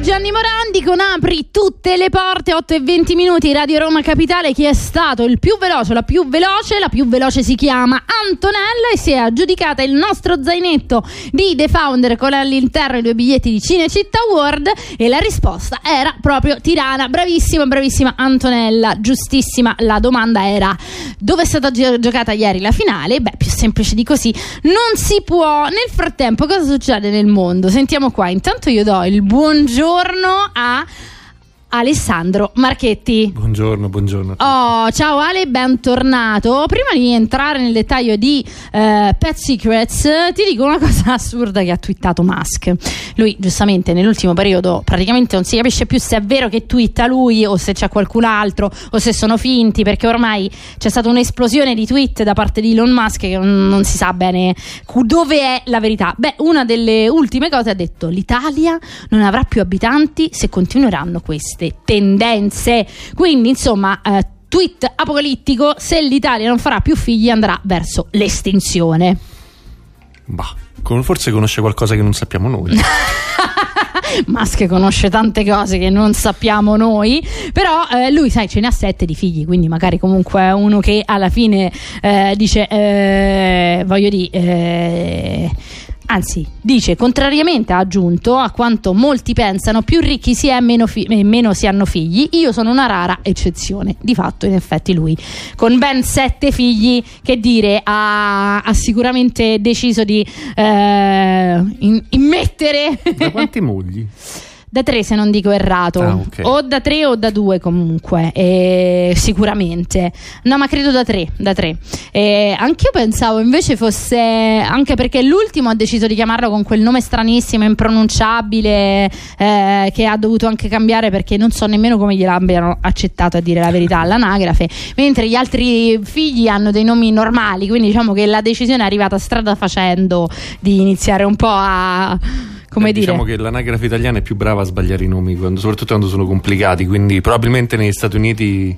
Gianni Morandi con Apri tutte le porte, 8 e 20 minuti, Radio Roma Capitale. Chi è stato il più veloce, la più veloce? La più veloce si chiama Antonella e si è aggiudicata il nostro zainetto di The Founder con all'interno i due biglietti di Cinecittà World e la risposta era proprio Tirana. Bravissima, bravissima Antonella, giustissima. La domanda era dove è stata gi- giocata ieri la finale? Beh, più semplice di così non si può. Nel frattempo cosa succede nel mondo? Sentiamo qua. Intanto io do il buongiorno a Alessandro Marchetti. Buongiorno, buongiorno. Oh, ciao Ale, bentornato. Prima di entrare nel dettaglio di eh, Pet Secrets, ti dico una cosa assurda che ha twittato Musk. Lui, giustamente, nell'ultimo periodo praticamente non si capisce più se è vero che twitta lui o se c'è qualcun altro o se sono finti, perché ormai c'è stata un'esplosione di tweet da parte di Elon Musk che non, non si sa bene dove è la verità. Beh, una delle ultime cose ha detto: l'Italia non avrà più abitanti se continueranno queste tendenze. Quindi, insomma, eh, tweet apocalittico: se l'Italia non farà più figli, andrà verso l'estinzione. Bah, con- forse conosce qualcosa che non sappiamo noi. Musk conosce tante cose che non sappiamo noi, però eh, lui, sai, ce ne ha sette di figli, quindi magari comunque è uno che alla fine eh, dice, eh, voglio dire, eh, Anzi, dice, contrariamente ha aggiunto a quanto molti pensano, più ricchi si è, meno, fi- meno si hanno figli. Io sono una rara eccezione. Di fatto, in effetti, lui, con ben sette figli, che dire, ha, ha sicuramente deciso di eh, in- immettere. Da quanti mogli? Da tre se non dico errato, Ah, ok. o da tre o da due comunque, eh, sicuramente. No, ma credo da tre, da tre. Eh, anch'io pensavo invece fosse, anche perché l'ultimo ha deciso di chiamarlo con quel nome stranissimo, impronunciabile, eh, che ha dovuto anche cambiare perché non so nemmeno come gliel'abbiano accettato a dire la verità all'anagrafe, mentre gli altri figli hanno dei nomi normali, quindi diciamo che la decisione è arrivata strada facendo di iniziare un po' a... Come Eh, dire? Diciamo che l'anagrafe italiana è più brava a sbagliare i nomi, quando- soprattutto quando sono complicati, quindi probabilmente negli Stati Uniti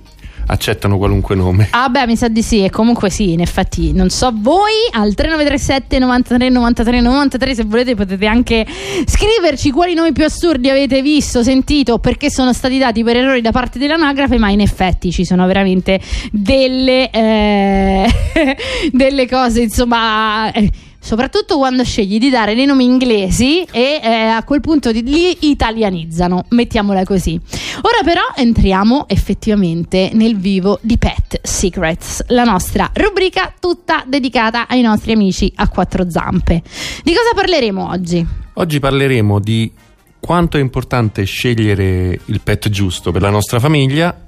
accettano qualunque nome. Ah beh mi sa di sì e comunque sì in effetti non so voi al 3937 93 93 93 se volete potete anche scriverci quali nomi più assurdi avete visto, sentito perché sono stati dati per errori da parte dell'anagrafe ma in effetti ci sono veramente delle eh, delle cose insomma eh, Soprattutto quando scegli di dare dei nomi inglesi e eh, a quel punto li italianizzano, mettiamola così. Ora però entriamo effettivamente nel vivo di Pet Secrets, la nostra rubrica tutta dedicata ai nostri amici a quattro zampe. Di cosa parleremo oggi? Oggi parleremo di quanto è importante scegliere il pet giusto per la nostra famiglia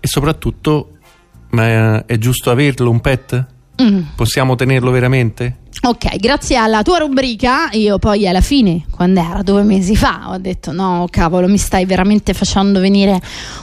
e soprattutto, ma è giusto averlo un pet? Mm. Possiamo tenerlo veramente? Ok, grazie alla tua rubrica, io poi alla fine, quando era due mesi fa, ho detto no, cavolo, mi stai veramente facendo venire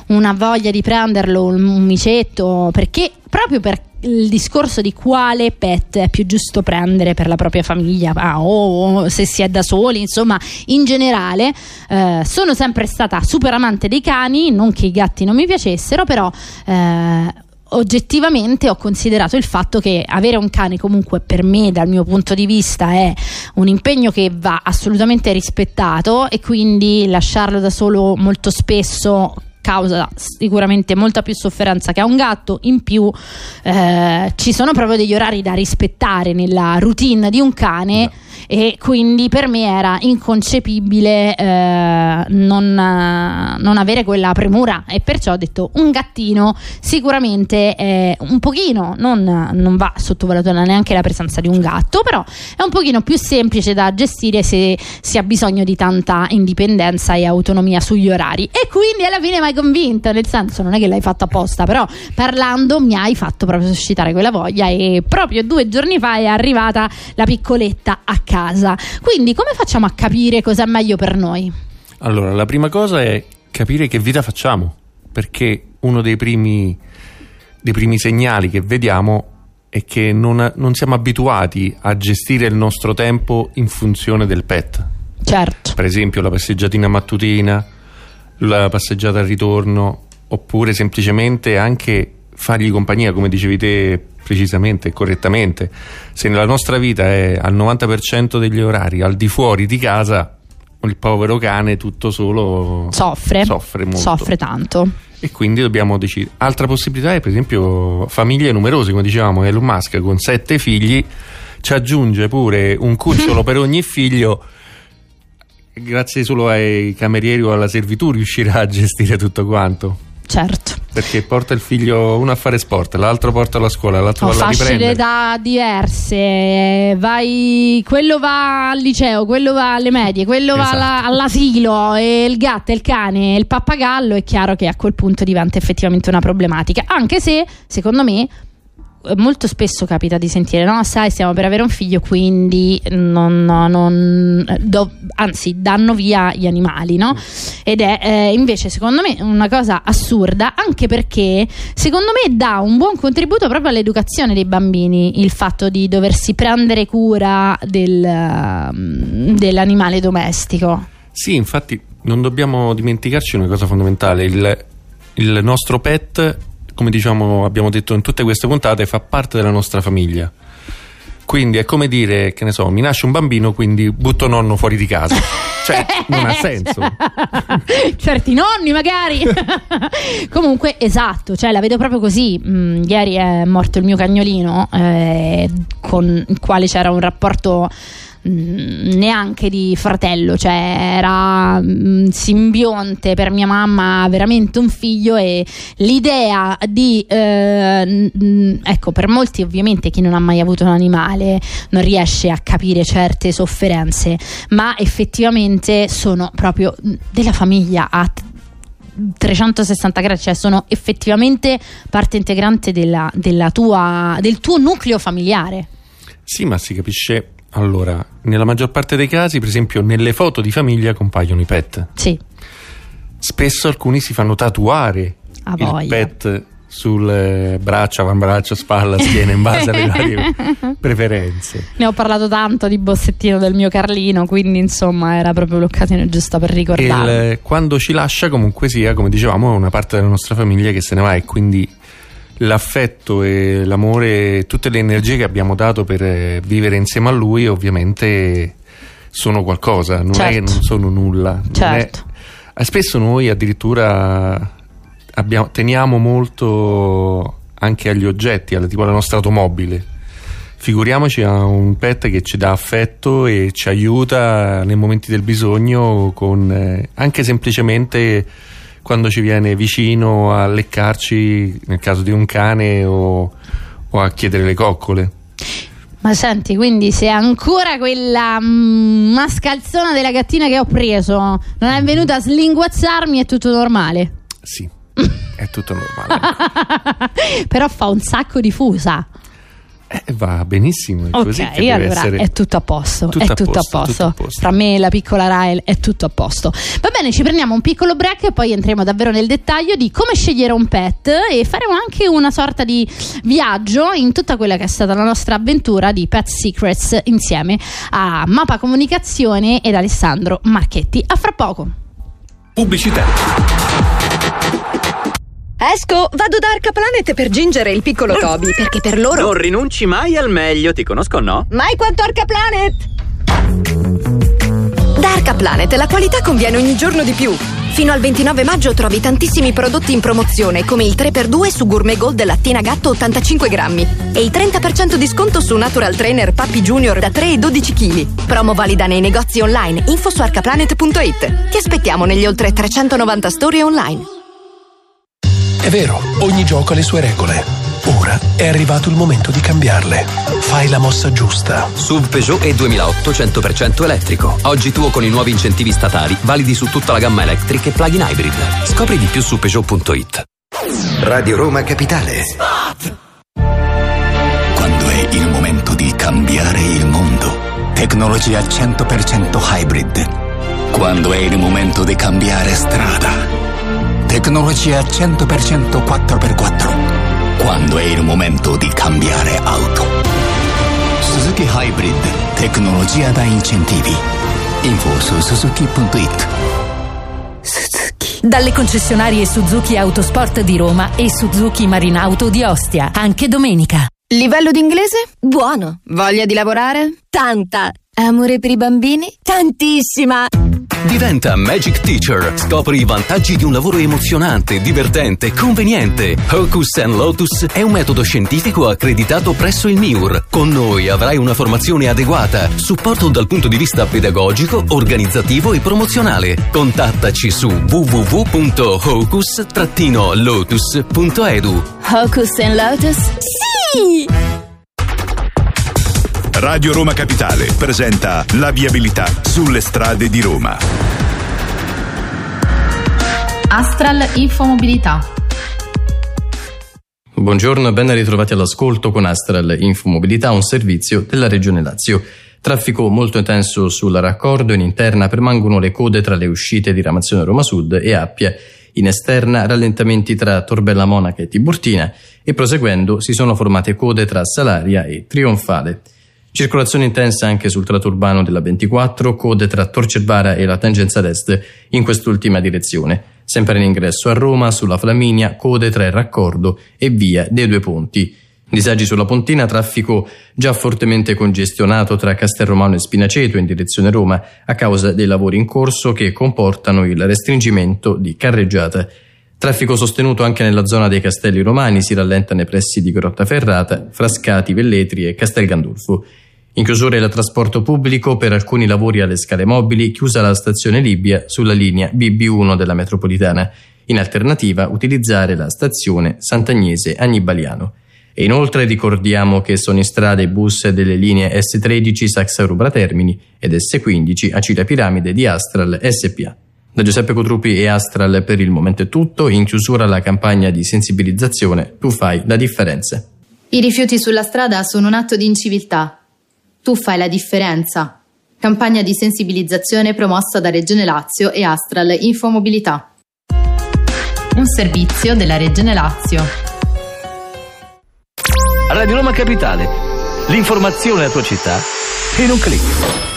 una voglia di prenderlo, un, micetto, perché proprio per il discorso di quale pet è più giusto prendere per la propria famiglia ah, o se si è da soli, insomma, in generale, eh, sono sempre stata super amante dei cani, non che i gatti non mi piacessero, però... eh, oggettivamente ho considerato il fatto che avere un cane comunque per me dal mio punto di vista è un impegno che va assolutamente rispettato e quindi lasciarlo da solo molto spesso causa sicuramente molta più sofferenza che a un gatto. In più eh, ci sono proprio degli orari da rispettare nella routine di un cane e quindi per me era inconcepibile eh, non, non avere quella premura. E perciò ho detto un gattino sicuramente è un pochino non, non va sottovalutata neanche la presenza di un gatto però è un pochino più semplice da gestire se si ha bisogno di tanta indipendenza e autonomia sugli orari. E quindi alla fine mi hai convinto nel senso non è che l'hai fatto apposta però parlando mi hai fatto proprio suscitare quella voglia e proprio due giorni fa è arrivata la piccoletta a casa quindi come facciamo a capire cosa è meglio per noi? Allora, la prima cosa è capire che vita facciamo, perché uno dei primi, dei primi segnali che vediamo è che non, non siamo abituati a gestire il nostro tempo in funzione del pet. certo Per esempio la passeggiatina mattutina, la passeggiata al ritorno, oppure semplicemente anche fargli compagnia, come dicevi te precisamente e correttamente. Se nella nostra vita è al 90% degli orari al di fuori di casa, il povero cane tutto solo soffre, soffre molto. Soffre tanto. E quindi dobbiamo decidere. Altra possibilità è, per esempio, famiglie numerose, come dicevamo, Elon Musk con sette figli ci aggiunge pure un cucciolo per ogni figlio. Grazie solo ai camerieri o alla servitù riuscirà a gestire tutto quanto. Certo. Perché porta il figlio uno a fare sport, l'altro porta alla scuola, l'altro va a riprendere. fasce d'età diverse, vai, quello va al liceo, quello va alle medie, quello esatto. va alla, all'asilo, e il gatto, il cane, il pappagallo, è chiaro che a quel punto diventa effettivamente una problematica. Anche se, secondo me, molto spesso capita di sentire no sai stiamo per avere un figlio quindi non, non do, anzi danno via gli animali no? Ed è eh, invece secondo me una cosa assurda anche perché secondo me dà un buon contributo proprio all'educazione dei bambini il fatto di doversi prendere cura del, mm, dell'animale domestico. Sì infatti non dobbiamo dimenticarci una cosa fondamentale il, il nostro pet come diciamo, abbiamo detto in tutte queste puntate, fa parte della nostra famiglia. Quindi è come dire, che ne so, mi nasce un bambino, quindi butto nonno fuori di casa. Cioè, non ha senso. Certi nonni, magari. Comunque, esatto, cioè la vedo proprio così. Mm, ieri è morto il mio cagnolino, eh, con il quale c'era un rapporto Mm, neanche di fratello, cioè era mh, mm, simbionte per mia mamma, veramente un figlio e l'idea di, eh, ecco, per molti ovviamente chi non ha mai avuto un animale non riesce a capire certe sofferenze, ma effettivamente sono proprio della famiglia a 360 gradi, cioè sono effettivamente parte integrante della, della tua, del tuo nucleo familiare. Sì, ma si capisce allora, nella maggior parte dei casi, per esempio, nelle foto di famiglia compaiono i pet. Sì. Spesso alcuni si fanno tatuare A il voglia. pet sul braccio, avambraccio, spalla, schiena, in base alle varie preferenze. Ne ho parlato tanto di Bossettino del mio Carlino, quindi insomma era proprio l'occasione giusta per ricordare. Quando ci lascia, comunque sia, come dicevamo, è una parte della nostra famiglia che se ne va e quindi l'affetto e l'amore, tutte le energie che abbiamo dato per eh, vivere insieme a lui, ovviamente sono qualcosa, non certo. è che non sono nulla. Certo. È, spesso noi addirittura abbiamo, teniamo molto anche agli oggetti, alla, tipo alla nostra automobile. Figuriamoci a un pet che ci dà affetto e ci aiuta nei momenti del bisogno con eh, anche semplicemente quando ci viene vicino a leccarci, nel caso di un cane o, o a chiedere le coccole. Ma senti, quindi se ancora quella mm, mascalzona della gattina che ho preso non è venuta a slinguazzarmi, è tutto normale? Sì, è tutto normale. Però fa un sacco di fusa. Eh, va benissimo. È ok, allora essere... è tutto a posto. Tutto, è a, tutto posto, a posto. tutto a posto. Fra me e la piccola Rael è tutto a posto. Va bene, ci prendiamo un piccolo break e poi entriamo davvero nel dettaglio di come scegliere un pet e faremo anche una sorta di viaggio in tutta quella che è stata la nostra avventura di Pet Secrets insieme a Mapa Comunicazione ed Alessandro Marchetti. A fra poco. Pubblicità. Esco, vado da Arcaplanet per gingere il piccolo Toby, perché per loro... Non rinunci mai al meglio, ti conosco no? Mai quanto Arcaplanet! Da Arcaplanet la qualità conviene ogni giorno di più. Fino al 29 maggio trovi tantissimi prodotti in promozione, come il 3x2 su Gourmet Gold lattina gatto 85 grammi e il 30% di sconto su Natural Trainer Papi Junior da 3 e 12 kg. Promo valida nei negozi online, info su arcaplanet.it. Ti aspettiamo negli oltre 390 store online. È vero, ogni gioco ha le sue regole. Ora è arrivato il momento di cambiarle. Fai la mossa giusta. SUV Peugeot e 2008 100% elettrico. Oggi tuo con i nuovi incentivi statali validi su tutta la gamma electric e plug-in hybrid. Scopri di più su Peugeot.it. Radio Roma Capitale. Spot. Quando è il momento di cambiare il mondo. Tecnologia 100% hybrid. Quando è il momento di cambiare strada Tecnologia 100% 4x4. Quando è il momento di cambiare auto. Suzuki Hybrid. Tecnologia da incentivi. Info su suzuki.it. Suzuki. Dalle concessionarie Suzuki Autosport di Roma e Suzuki Marinauto di Ostia. Anche domenica. Livello d'inglese? Buono. Voglia di lavorare? Tanta. Amore per i bambini? Tantissima! Diventa Magic Teacher. Scopri i vantaggi di un lavoro emozionante, divertente, conveniente. Hocus and Lotus è un metodo scientifico accreditato presso il MIUR. Con noi avrai una formazione adeguata, supporto dal punto di vista pedagogico, organizzativo e promozionale. Contattaci su www.hocus-lotus.edu. Hocus and Lotus? Sì! Radio Roma Capitale presenta la viabilità sulle strade di Roma. Astral Infomobilità. Buongiorno e ben ritrovati all'ascolto con Astral Infomobilità, un servizio della Regione Lazio. Traffico molto intenso sul raccordo, in interna permangono le code tra le uscite di Ramazione Roma Sud e Appia. In esterna rallentamenti tra Torbella Monaca e Tiburtina e proseguendo si sono formate code tra Salaria e Trionfale. Circolazione intensa anche sul tratto urbano della 24, code tra Torcerbara e la tangenza est in quest'ultima direzione. Sempre in ingresso a Roma, sulla Flaminia, code tra il raccordo e via dei due ponti. Disagi sulla Pontina, traffico già fortemente congestionato tra Castelromano e Spinaceto in direzione Roma a causa dei lavori in corso che comportano il restringimento di carreggiata. Traffico sostenuto anche nella zona dei Castelli Romani, si rallenta nei pressi di Grottaferrata, Frascati, Velletri e Castel Gandolfo. In chiusura il trasporto pubblico per alcuni lavori alle scale mobili, chiusa la stazione Libia sulla linea BB1 della metropolitana. In alternativa utilizzare la stazione Sant'Agnese Annibaliano. E inoltre ricordiamo che sono in strada i bus delle linee S13 Saxa Rubra Termini ed S15 Acila Piramide di Astral SPA. Da Giuseppe Cotrupi e Astral per il momento è tutto, in chiusura la campagna di sensibilizzazione Tu fai la differenza. I rifiuti sulla strada sono un atto di inciviltà. Tu fai la differenza. Campagna di sensibilizzazione promossa da Regione Lazio e Astral Infomobilità. Un servizio della Regione Lazio. Radio Roma Capitale. L'informazione della tua città in un clic.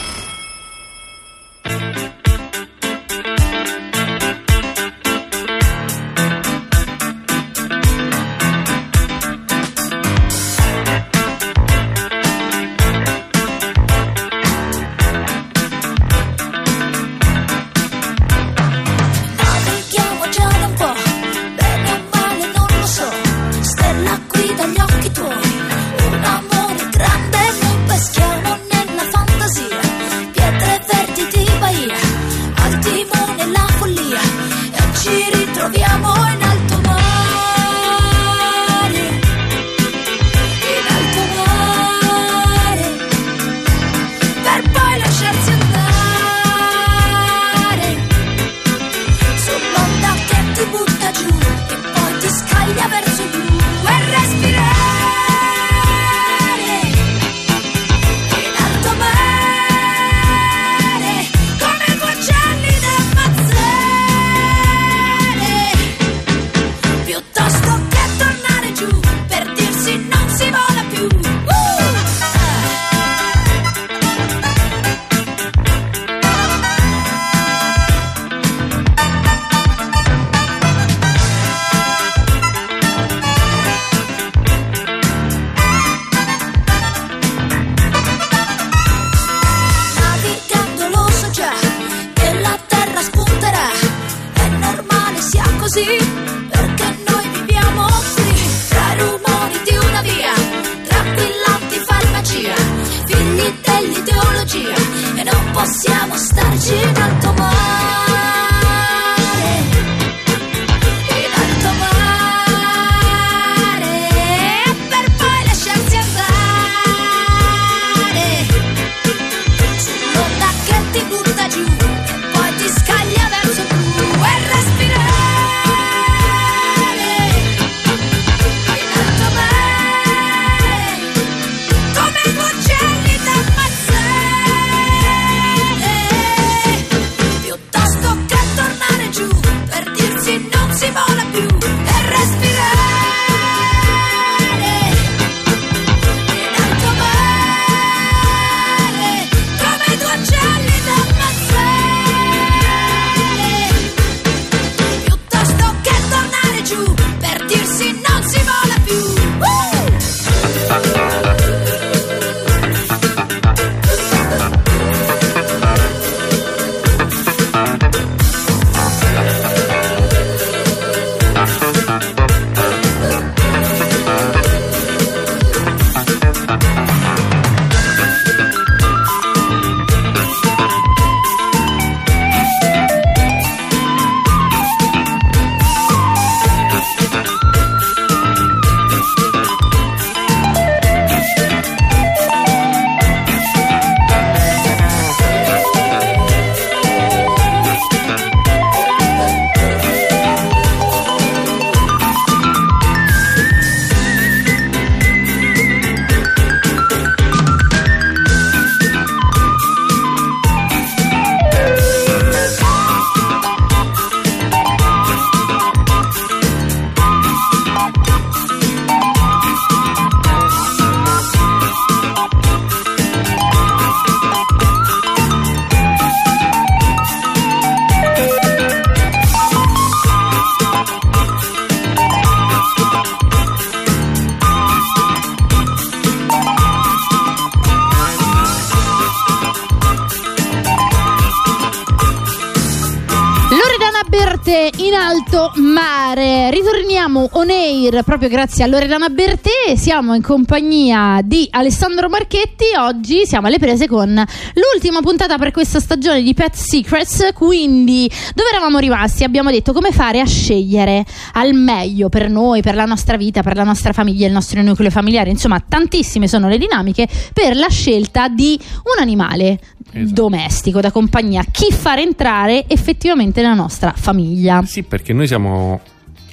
Air proprio grazie a Loredana Bertè. Siamo in compagnia di Alessandro Marchetti. Oggi siamo alle prese con l'ultima puntata per questa stagione di Pet Secrets. Quindi, dove eravamo rimasti? Abbiamo detto come fare a scegliere al meglio per noi, per la nostra vita, per la nostra famiglia, il nostro nucleo familiare. Insomma, tantissime sono le dinamiche per la scelta di un animale esatto. domestico da compagnia. Chi far entrare effettivamente nella nostra famiglia. Sì, perché noi siamo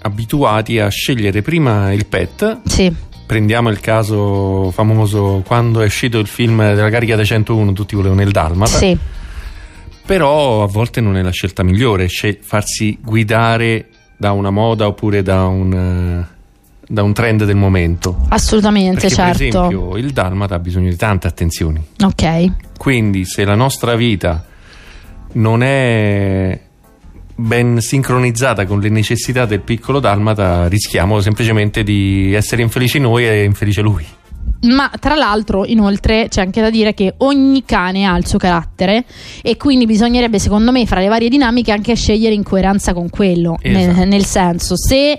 abituati a scegliere prima il pet. Sì. Prendiamo il caso famoso quando è uscito il film della carica dei 101, tutti volevano il Dalmata. Sì. Però a volte non è la scelta migliore, scel- farsi guidare da una moda oppure da un, da un trend del momento. Assolutamente, Perché, certo. Per esempio, il Dalmata ha bisogno di tante attenzioni. Ok. Quindi, se la nostra vita non è ben sincronizzata con le necessità del piccolo dalmata, rischiamo semplicemente di essere infelici noi e infelice lui. Ma tra l'altro, inoltre, c'è anche da dire che ogni cane ha il suo carattere e quindi bisognerebbe, secondo me, fra le varie dinamiche anche scegliere in coerenza con quello. Esatto. Nel, nel senso, se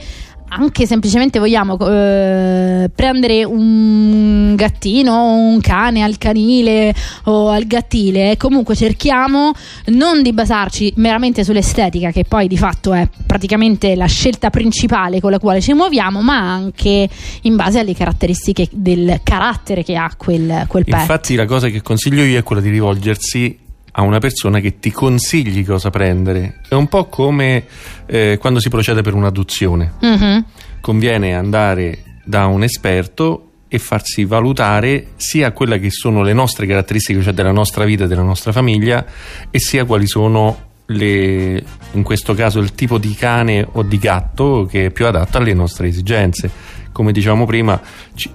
anche semplicemente vogliamo eh, prendere un gattino, un cane al canile o al gattile, comunque cerchiamo non di basarci meramente sull'estetica, che poi di fatto è praticamente la scelta principale con la quale ci muoviamo, ma anche in base alle caratteristiche del carattere che ha quel, quel pet. Infatti, la cosa che consiglio io è quella di rivolgersi a una persona che ti consigli cosa prendere. È un po' come eh, quando si procede per un'adozione. Mm-hmm. Conviene andare da un esperto e farsi valutare sia quelle che sono le nostre caratteristiche, cioè della nostra vita e della nostra famiglia, e sia quali sono le, in questo caso il tipo di cane o di gatto che è più adatto alle nostre esigenze. Come dicevamo prima,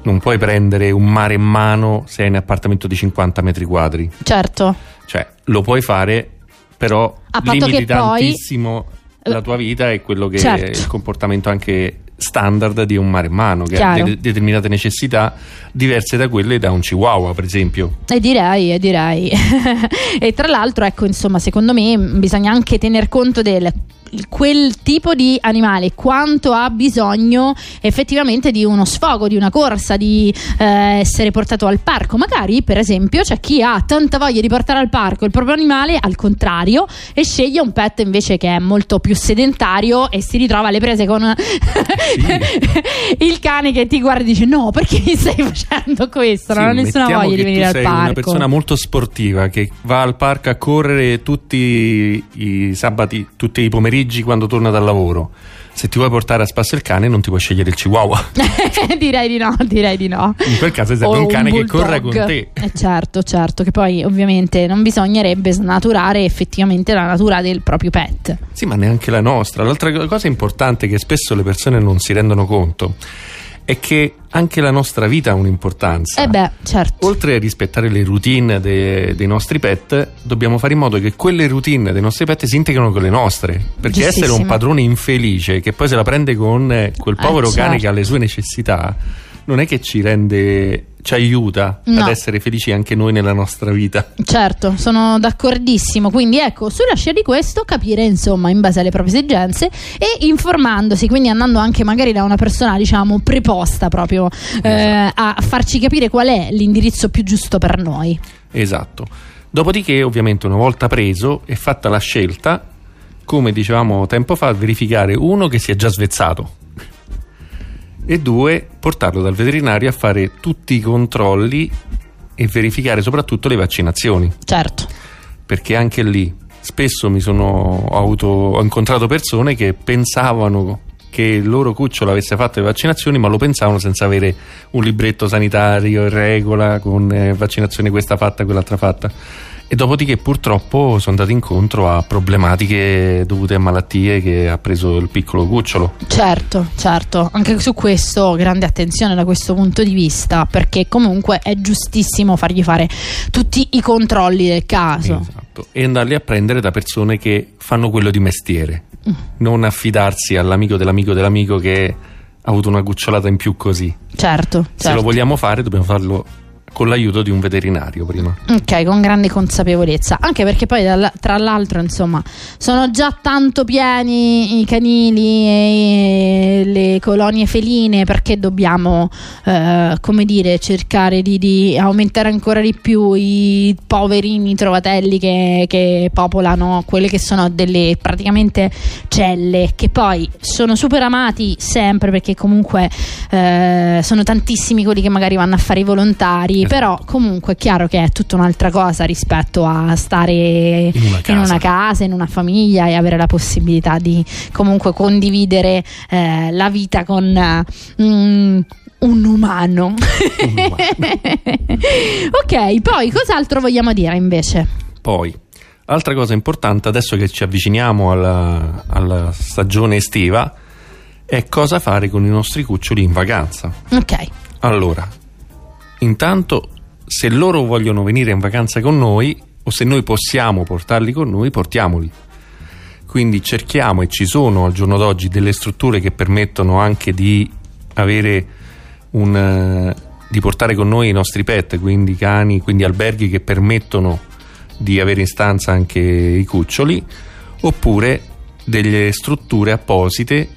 non puoi prendere un mare in mano se hai un appartamento di 50 metri quadri. Certo. Cioè, lo puoi fare, però A limiti che poi- tantissimo la tua vita e quello che Certo. è il comportamento anche standard di un mare in mano, che Chiaro. ha de- determinate necessità diverse da quelle da un chihuahua, per esempio. E direi, e direi. e tra l'altro, ecco, insomma, secondo me bisogna anche tener conto del quel tipo di animale quanto ha bisogno effettivamente di uno sfogo, di una corsa, di eh, essere portato al parco. Magari, per esempio, c'è chi ha tanta voglia di portare al parco il proprio animale al contrario e sceglie un pet invece che è molto più sedentario e si ritrova alle prese con il cane che ti guarda e dice no perché mi stai facendo questo? Non ho Sì, nessuna voglia di venire al sei parco. una persona molto sportiva che va al parco a correre tutti i sabati, tutti i pomeriggi quando torna dal lavoro. Se ti vuoi portare a spasso il cane, non ti puoi scegliere il chihuahua. direi di no direi di no In quel caso serve O un cane che bulldog. corra con te. Eh, certo certo che poi ovviamente non bisognerebbe snaturare effettivamente la natura del proprio pet Sì, ma neanche la nostra. L'altra co- cosa importante che spesso le persone non si rendono conto è che anche la nostra vita ha un'importanza. eh beh certo Oltre a rispettare le routine de- dei nostri pet, dobbiamo fare in modo che quelle routine dei nostri pet si integrino con le nostre. Perché essere un padrone infelice che poi se la prende con eh, quel povero cane certo. che ha le sue necessità, non è che ci rende, ci aiuta No. ad essere felici anche noi nella nostra vita. Certo, sono d'accordissimo. Quindi ecco, sulla scia di questo capire insomma in base alle proprie esigenze e informandosi, quindi andando anche magari da una persona diciamo preposta proprio eh, a farci capire qual è l'indirizzo più giusto per noi. Esatto. Dopodiché, ovviamente, una volta preso e fatta la scelta, come dicevamo tempo fa, verificare uno che si è già svezzato e due, portarlo dal veterinario a fare tutti i controlli e verificare soprattutto le vaccinazioni. Certo. Perché anche lì spesso mi sono ho, avuto, ho incontrato persone che pensavano che il loro cucciolo avesse fatto le vaccinazioni, ma lo pensavano senza avere un libretto sanitario in regola con eh, vaccinazione questa fatta, quell'altra fatta. E dopodiché purtroppo sono andato incontro a problematiche dovute a malattie che ha preso il piccolo cucciolo. Certo, certo, anche su questo grande attenzione da questo punto di vista, perché comunque è giustissimo fargli fare tutti i controlli del caso. Esatto. E andarli a prendere da persone che fanno quello di mestiere, Mm. non affidarsi all'amico dell'amico dell'amico che ha avuto una cucciolata in più così. Certo, Se certo. lo vogliamo fare, dobbiamo farlo con l'aiuto di un veterinario prima. Ok, con grande consapevolezza, anche perché poi tra l'altro, insomma, sono già tanto pieni i canili e le colonie feline, perché dobbiamo, eh, come dire, cercare di, di aumentare ancora di più i poverini trovatelli che, che popolano quelle che sono delle praticamente celle, che poi sono super amati sempre perché comunque eh, sono tantissimi quelli che magari vanno a fare i volontari, però comunque è chiaro che è tutta un'altra cosa rispetto a stare In una in una casa, in una famiglia e avere la possibilità di comunque condividere eh, la vita con mm, un umano. ok, poi cos'altro vogliamo dire invece? Poi, altra cosa importante, adesso che ci avviciniamo alla, alla stagione estiva, è cosa fare con i nostri cuccioli in vacanza. Ok. Allora, intanto, se loro vogliono venire in vacanza con noi, o se noi possiamo portarli con noi, portiamoli. Quindi cerchiamo, e ci sono al giorno d'oggi delle strutture che permettono anche di avere un, eh, di portare con noi i nostri pet, quindi cani, quindi alberghi che permettono di avere in stanza anche i cuccioli, oppure delle strutture apposite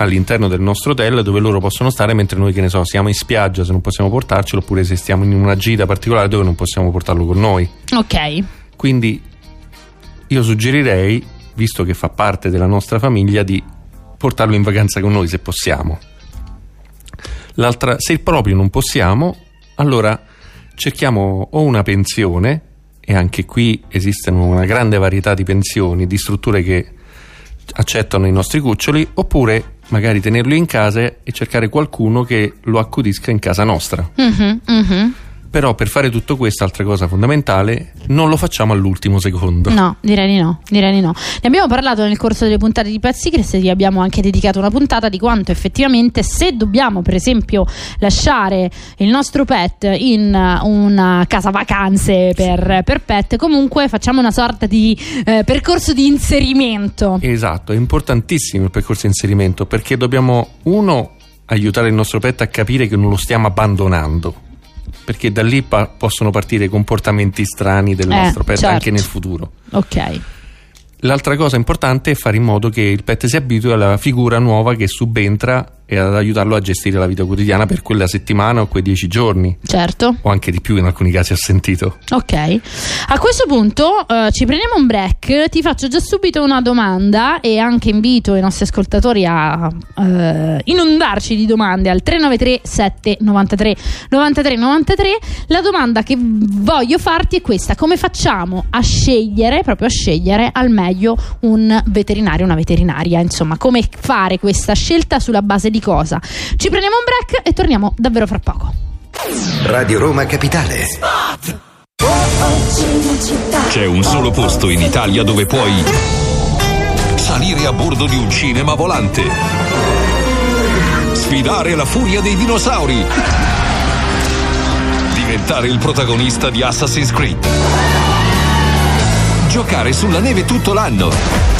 all'interno del nostro hotel dove loro possono stare mentre noi che ne so siamo in spiaggia se non possiamo portarcelo oppure se stiamo in una gita particolare dove non possiamo portarlo con noi Ok. quindi io suggerirei visto che fa parte della nostra famiglia di portarlo in vacanza con noi se possiamo l'altra se proprio non possiamo allora cerchiamo o una pensione e anche qui esistono una grande varietà di pensioni di strutture che accettano i nostri cuccioli oppure magari tenerlo in casa e cercare qualcuno che lo accudisca in casa nostra Mhm, mhm. Però per fare tutto questo altra cosa fondamentale non lo facciamo all'ultimo secondo No, direi di no, direi di no. Ne abbiamo parlato nel corso delle puntate di Pet Secrets e gli abbiamo anche dedicato una puntata di quanto effettivamente se dobbiamo per esempio lasciare il nostro pet in uh, una casa vacanze per, per pet, comunque facciamo una sorta di eh, percorso di inserimento. Esatto, è importantissimo il percorso di inserimento perché dobbiamo, uno, aiutare il nostro pet a capire che non lo stiamo abbandonando. Perché da lì pa- possono partire comportamenti strani del Eh, nostro pet certo. anche nel futuro. Ok. L'altra cosa importante è fare in modo che il pet si abitui alla figura nuova che subentra e ad aiutarlo a gestire la vita quotidiana per quella settimana o quei dieci giorni, Certo. o anche di più in alcuni casi ho sentito. Ok, a questo punto eh, ci prendiamo un break, ti faccio già subito una domanda e anche invito i nostri ascoltatori a eh, inondarci di domande al 393 793 93 93. La domanda che voglio farti è questa, come facciamo a scegliere, proprio a scegliere al meglio un veterinario, una veterinaria, insomma, come fare questa scelta sulla base di cosa? Ci prendiamo un break e torniamo davvero fra poco. Radio Roma Capitale. C'è un solo posto in Italia dove puoi salire a bordo di un cinema volante, sfidare la furia dei dinosauri, diventare il protagonista di Assassin's Creed, giocare sulla neve tutto l'anno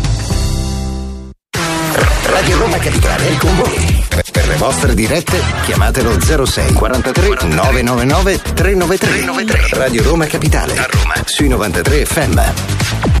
Radio Roma Capitale è con voi. Per le vostre dirette chiamatelo 06 43 999 393. Radio Roma Capitale. A Roma. Sui 93 FM.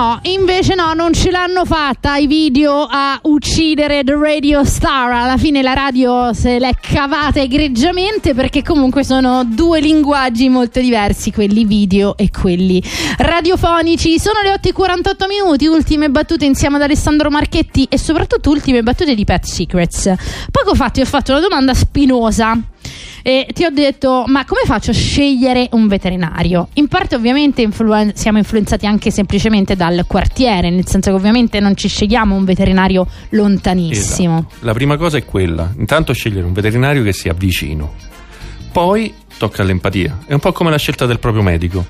No, invece no, non ce l'hanno fatta i video a uccidere The Radio Star. Alla fine la radio se l'è cavata egregiamente perché comunque sono due linguaggi molto diversi, quelli video e quelli radiofonici. Sono le 8.48 minuti, ultime battute insieme ad Alessandro Marchetti e soprattutto ultime battute di Pet Secrets. Poco fa ti ho fatto una domanda spinosa e ti ho detto ma come faccio a scegliere un veterinario in parte ovviamente influen- siamo influenzati anche semplicemente dal quartiere nel senso che ovviamente non ci scegliamo un veterinario lontanissimo Esatto. La prima cosa è quella, intanto scegliere un veterinario che sia vicino. Poi tocca all'empatia, è un po' come la scelta del proprio medico.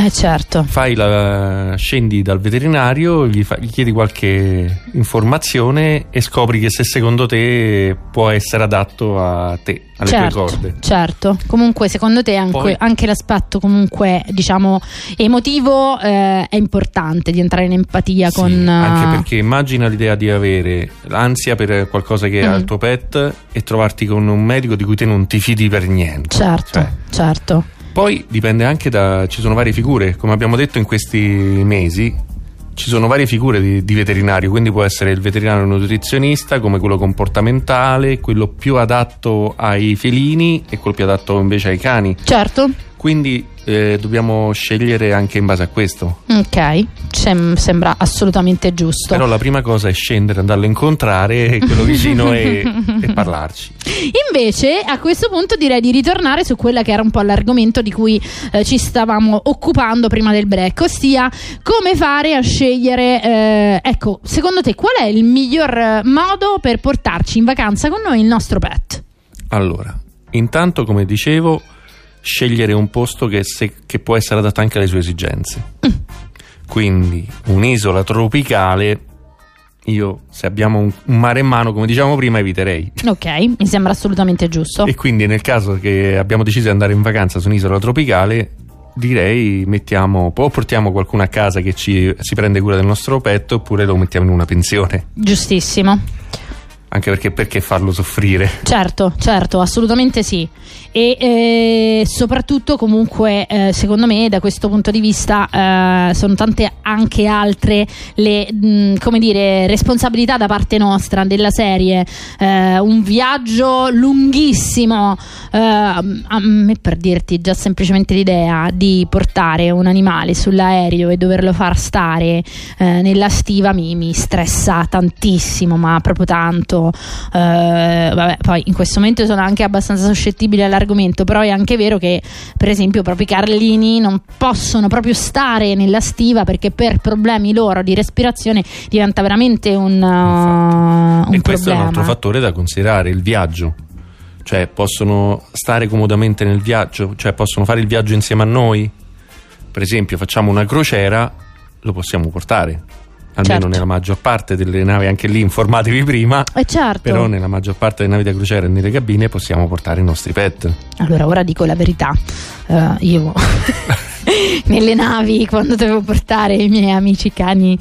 Eh certo Fai la, scendi dal veterinario, gli, fa- gli chiedi qualche informazione e scopri che se secondo te può essere adatto a te, alle certo, tue corde. certo. Comunque, secondo te anche, Poi- anche l'aspetto comunque, diciamo, emotivo eh, è importante di entrare in empatia con Anche eh, perché immagina l'idea di avere l'ansia per qualcosa che ha Mm. il tuo pet e trovarti con un medico di cui te non ti fidi per niente. Certo, Cioè, certo. Poi dipende anche da. ci sono varie figure, come abbiamo detto in questi mesi. Ci sono varie figure di, di veterinario, quindi può essere il veterinario nutrizionista, come quello comportamentale, quello più adatto ai felini e quello più adatto invece ai cani. Certo. Quindi eh, dobbiamo scegliere anche in base a questo. Ok, Sem- sembra assolutamente giusto. Però la prima cosa è scendere, andarlo a incontrare, quello vicino e, e parlarci. Invece, a questo punto direi di ritornare su quella che era un po' l'argomento di cui eh, ci stavamo occupando prima del break, ossia come fare a scegliere, eh, ecco, secondo te qual è il miglior eh, modo per portarci in vacanza con noi il nostro pet? Allora, intanto, come dicevo, scegliere un posto che, se- che può essere adatto anche alle sue esigenze. Quindi un'isola tropicale, io se abbiamo un, mare in mano, come diciamo prima, eviterei. Ok, mi sembra assolutamente giusto. E quindi nel caso che abbiamo deciso di andare in vacanza su un'isola tropicale, direi mettiamo o portiamo qualcuno a casa che ci, si prende cura del nostro pet oppure lo mettiamo in una pensione. Giustissimo. Anche perché perché farlo soffrire? Certo, certo, assolutamente sì. E eh, soprattutto comunque eh, secondo me da questo punto di vista eh, sono tante anche altre le mh, come dire responsabilità da parte nostra della serie. Eh, un viaggio lunghissimo eh, a me per dirti già semplicemente l'idea di portare un animale sull'aereo e doverlo far stare eh, nella stiva mi, mi stressa tantissimo, ma proprio tanto. Eh, vabbè, poi in questo momento sono anche abbastanza suscettibile all'argomento, però è anche vero che, per esempio, proprio i carlini non possono proprio stare nella stiva perché per problemi loro di respirazione diventa veramente un, uh, un e questo è un problema. altro fattore da considerare, il viaggio. Cioè, possono stare comodamente nel viaggio, cioè possono fare il viaggio insieme a noi. Per esempio, facciamo una crociera, lo possiamo portare. Almeno Certo. nella maggior parte delle navi, anche lì informatevi prima. Eh, certo. Però nella maggior parte delle navi da crociera e nelle cabine possiamo portare i nostri pet. Allora, ora dico la verità. Eh, io nelle navi, quando dovevo portare i miei amici cani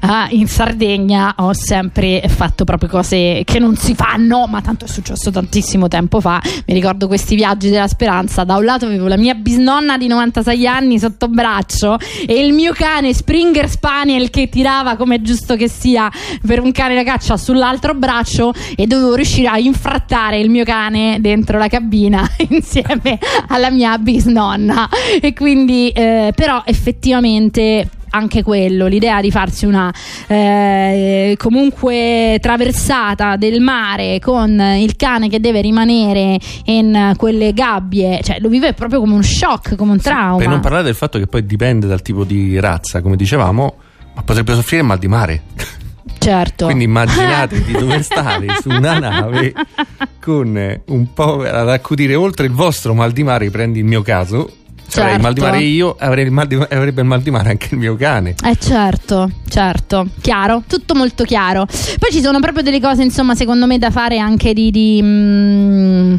ah, in Sardegna, ho sempre fatto proprio cose che non si fanno, ma tanto è successo tantissimo tempo fa. Mi ricordo questi viaggi della speranza. Da un lato avevo la mia bisnonna di 96 anni sotto braccio e il mio cane Springer Spaniel che tirava come giusto che sia per un cane da caccia sull'altro braccio e dovevo riuscire a infrattare il mio cane dentro la cabina insieme alla mia bisnonna e quindi eh, però effettivamente anche quello, l'idea di farsi una eh, comunque traversata del mare con il cane che deve rimanere in quelle gabbie, cioè lo vive proprio come un shock, come un trauma. Per non parlare del fatto che poi dipende dal tipo di razza, come dicevamo, ma potrebbe soffrire mal di mare. certo. Quindi immaginatevi di dover stare su una nave con un po' ad accudire oltre il vostro mal di mare, prendi il mio caso. Se avrei il mal di Certo. mare io, avrei il mal di- avrebbe il mal di mare anche il mio cane. Eh certo, certo, chiaro, tutto molto chiaro. Poi ci sono proprio delle cose, insomma, secondo me da fare anche di, di, mm,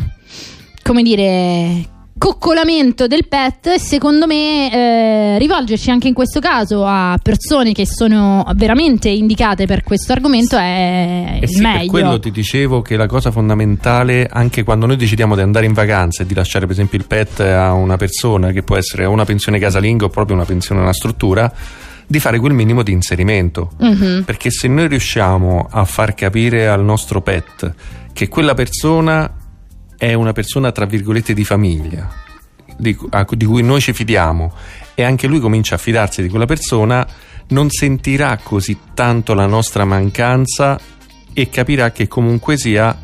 come dire, coccolamento del pet e secondo me eh, rivolgerci anche in questo caso a persone che sono veramente indicate per questo argomento è Eh il sì, per meglio. quello ti dicevo che la cosa fondamentale, anche quando noi decidiamo di andare in vacanza e di lasciare per esempio il pet a una persona che può essere una pensione casalinga o proprio una pensione a una struttura, di fare quel minimo di inserimento. Mhm. Perché se noi riusciamo a far capire al nostro pet che quella persona è una persona tra virgolette di famiglia, di, di cui noi ci fidiamo, e anche lui comincia a fidarsi di quella persona, non sentirà così tanto la nostra mancanza e capirà che comunque sia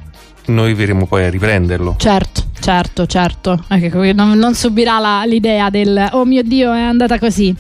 noi verremo poi a riprenderlo. Certo, certo, certo. Non, non subirà la- l'idea del oh mio Dio, è andata così.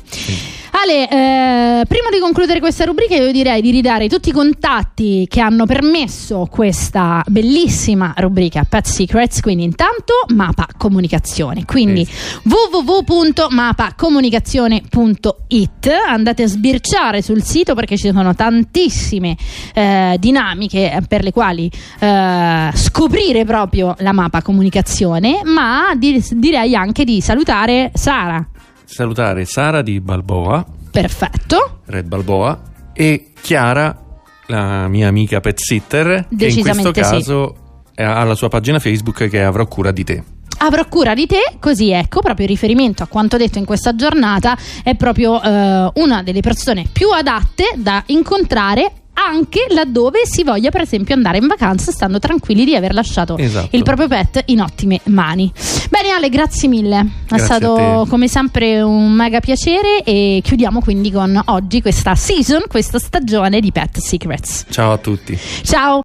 Ale, eh, prima di concludere questa rubrica io direi di ridare tutti i contatti che hanno permesso questa bellissima rubrica Pet Secrets, quindi intanto Mapa Comunicazione, quindi www.mapacomunicazione.it andate a sbirciare sul sito perché ci sono tantissime eh, dinamiche per le quali eh, scoprire proprio la Mapa Comunicazione, ma di- direi anche di salutare Sara. Salutare Sara di Balboa, Perfetto. Red Balboa, e Chiara, la mia amica pet sitter, che in questo sì. caso eh, ha la sua pagina Facebook che avrò cura di te. Avrò cura di te, così ecco, proprio in riferimento a quanto detto in questa giornata, è proprio eh, una delle persone più adatte da incontrare anche laddove si voglia per esempio andare in vacanza stando tranquilli di aver lasciato Esatto. il proprio pet in ottime mani. Bene Ale, grazie mille, è Grazie a stato come sempre un mega piacere e chiudiamo quindi con oggi questa season, questa stagione di Pet Secrets. Ciao a tutti. Ciao!